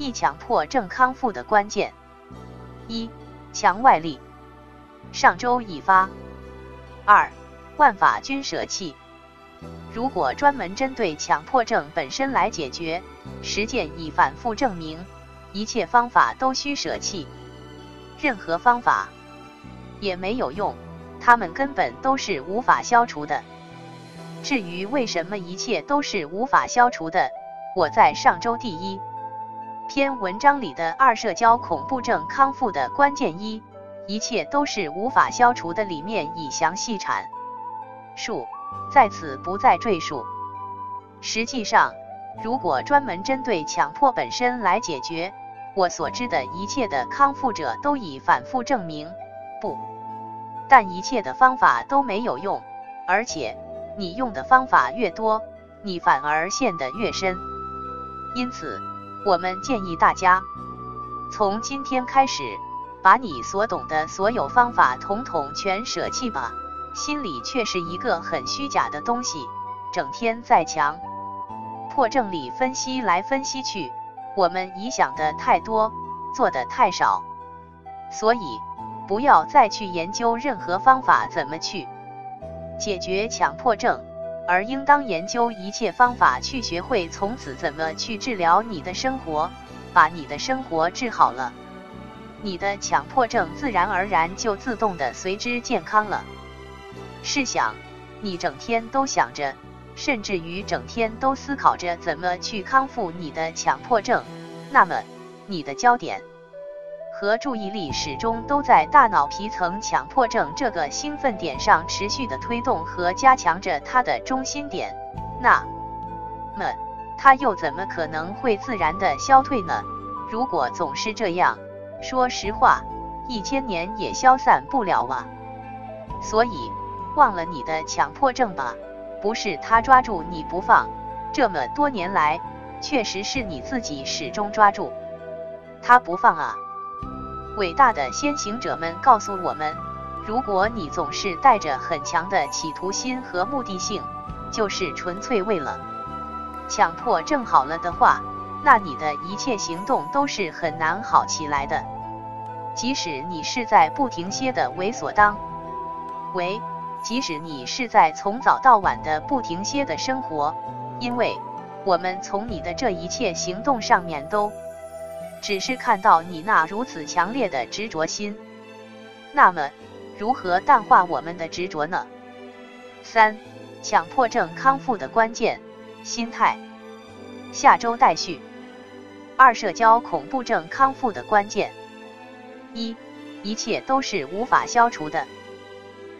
易强迫症康复的关键：一、强外力，上周已发；二、万法均舍弃。如果专门针对强迫症本身来解决，实践已反复证明，一切方法都需舍弃，任何方法也没有用，它们根本都是无法消除的。至于为什么一切都是无法消除的，我在上周第一篇文章里的二社交恐怖症康复的关键一，一切都是无法消除的里面已详细阐述，在此不再赘述。实际上，如果专门针对强迫本身来解决，我所知的一切的康复者都已反复证明不，但一切的方法都没有用，而且。你用的方法越多，你反而陷得越深。因此，我们建议大家从今天开始，把你所懂的所有方法统统全舍弃吧。心理却是一个很虚假的东西，整天在强迫症里分析来分析去，我们已想的太多，做的太少。所以，不要再去研究任何方法怎么去。解决强迫症，而应当研究一切方法去学会从此怎么去治疗你的生活，把你的生活治好了，你的强迫症自然而然就自动的随之健康了。试想，你整天都想着，甚至于整天都思考着怎么去康复你的强迫症，那么你的焦点。和注意力始终都在大脑皮层强迫症这个兴奋点上持续的推动和加强着它的中心点，那么它又怎么可能会自然的消退呢？如果总是这样，说实话，一千年也消散不了啊。所以忘了你的强迫症吧，不是他抓住你不放，这么多年来，确实是你自己始终抓住他不放啊。伟大的先行者们告诉我们：如果你总是带着很强的企图心和目的性，就是纯粹为了强迫症好了的话，那你的一切行动都是很难好起来的。即使你是在不停歇的为所当为，即使你是在从早到晚的不停歇的生活，因为我们从你的这一切行动上面都。只是看到你那如此强烈的执着心，那么如何淡化我们的执着呢？三、强迫症康复的关键心态。下周待续。二、社交恐怖症康复的关键。一、一切都是无法消除的。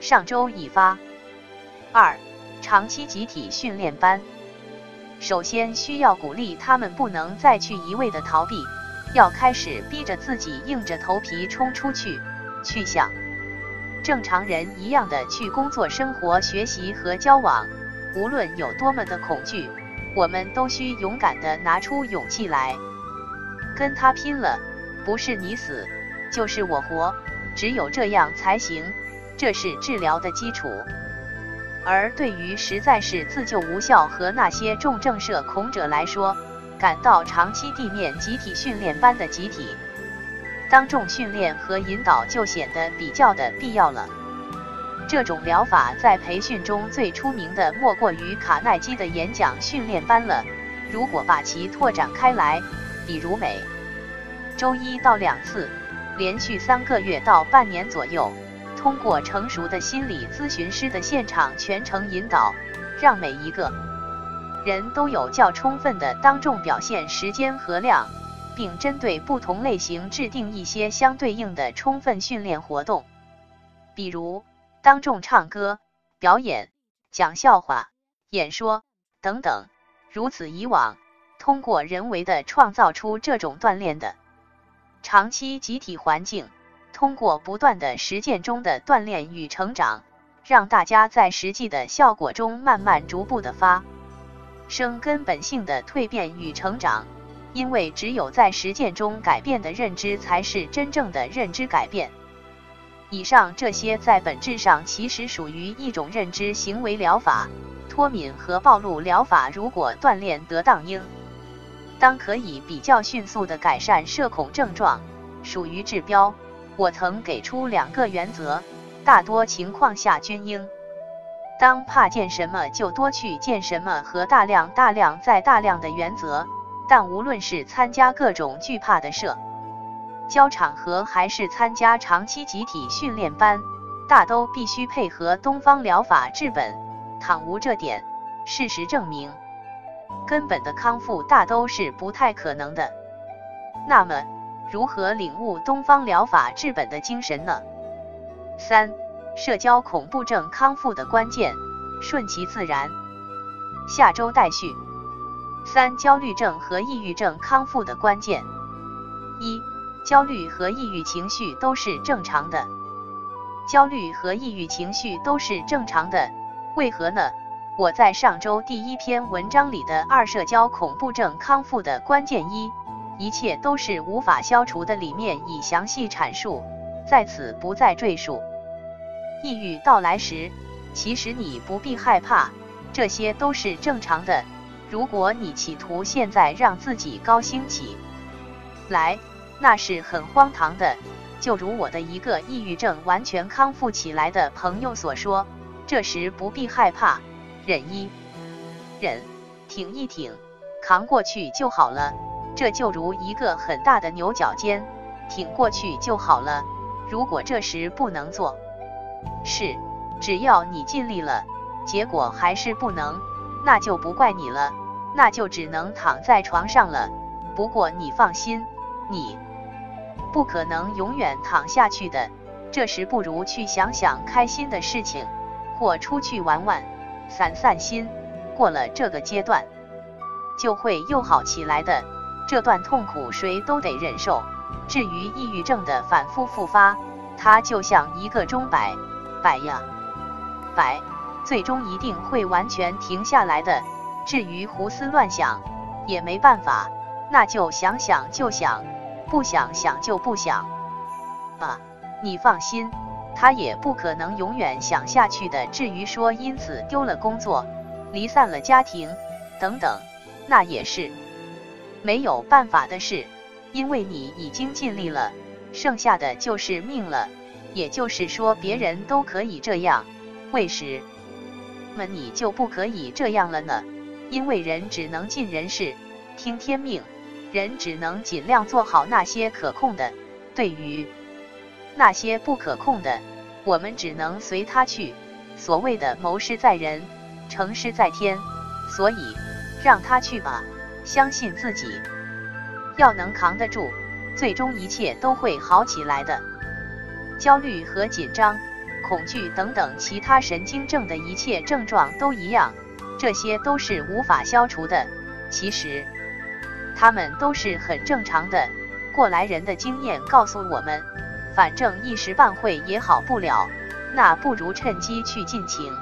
上周已发。二、长期集体训练班。首先需要鼓励他们不能再去一味的逃避。要开始逼着自己硬着头皮冲出去，去想正常人一样的去工作、生活、学习和交往。无论有多么的恐惧，我们都需勇敢的拿出勇气来跟他拼了。不是你死，就是我活，只有这样才行。这是治疗的基础。而对于实在是自救无效和那些重症社恐者来说，感到长期地面集体训练班的集体当众训练和引导就显得比较的必要了。这种疗法在培训中最出名的莫过于卡耐基的演讲训练班了。如果把其拓展开来，比如每周一到两次，连续三个月到半年左右，通过成熟的心理咨询师的现场全程引导，让每一个。人都有较充分的当众表现时间和量，并针对不同类型制定一些相对应的充分训练活动，比如当众唱歌、表演、讲笑话、演说等等。如此以往，通过人为的创造出这种锻炼的长期集体环境，通过不断的实践中的锻炼与成长，让大家在实际的效果中慢慢逐步的发。生根本性的蜕变与成长，因为只有在实践中改变的认知，才是真正的认知改变。以上这些在本质上其实属于一种认知行为疗法，脱敏和暴露疗法。如果锻炼得当，应当可以比较迅速的改善社恐症状，属于治标。我曾给出两个原则，大多情况下均应。当怕见什么就多去见什么和大量大量再大量的原则。但无论是参加各种惧怕的社交场合，还是参加长期集体训练班，大都必须配合东方疗法治本。倘无这点，事实证明，根本的康复大都是不太可能的。那么，如何领悟东方疗法治本的精神呢？三、社交恐怖症康复的关键，顺其自然。下周待续。三、焦虑症和抑郁症康复的关键。一、焦虑和抑郁情绪都是正常的。焦虑和抑郁情绪都是正常的，为何呢？我在上周第一篇文章里的二社交恐怖症康复的关键一。一切都是无法消除的。里面已详细阐述，在此不再赘述。抑郁到来时，其实你不必害怕，这些都是正常的。如果你企图现在让自己高兴起来，那是很荒唐的。就如我的一个抑郁症完全康复起来的朋友所说，这时不必害怕，忍一忍，挺一挺，扛过去就好了。这就如一个很大的牛角尖，挺过去就好了。如果这时不能做，是，只要你尽力了，结果还是不能，那就不怪你了，那就只能躺在床上了。不过你放心，你不可能永远躺下去的。这时不如去想想开心的事情，或出去玩玩，散散心。过了这个阶段，就会又好起来的。这段痛苦谁都得忍受。至于抑郁症的反复复发，它就像一个钟摆，摆呀摆，最终一定会完全停下来的。至于胡思乱想，也没办法，那就想想就想，不想想就不想吧。你放心，他也不可能永远想下去的。至于说因此丢了工作、离散了家庭等等，那也是。没有办法的事，因为你已经尽力了，剩下的就是命了。也就是说，别人都可以这样，为什么你就不可以这样了呢？因为人只能尽人事，听天命，人只能尽量做好那些可控的。对于那些不可控的，我们只能随他去。所谓的谋事在人，成事在天，所以让他去吧。相信自己，要能扛得住，最终一切都会好起来的。焦虑和紧张、恐惧等等其他神经症的一切症状都一样，这些都是无法消除的。其实，他们都是很正常的。过来人的经验告诉我们，反正一时半会也好不了，那不如趁机去尽情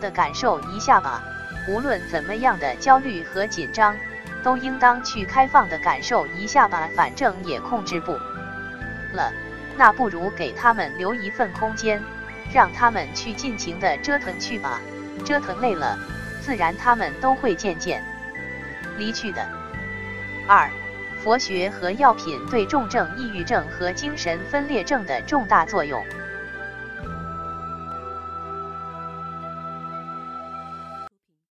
的感受一下吧。无论怎么样的焦虑和紧张。都应当去开放的感受一下吧，反正也控制不了，那不如给他们留一份空间，让他们去尽情的折腾去吧。折腾累了，自然他们都会渐渐离去的。二、佛学和药品对重症抑郁症和精神分裂症的重大作用。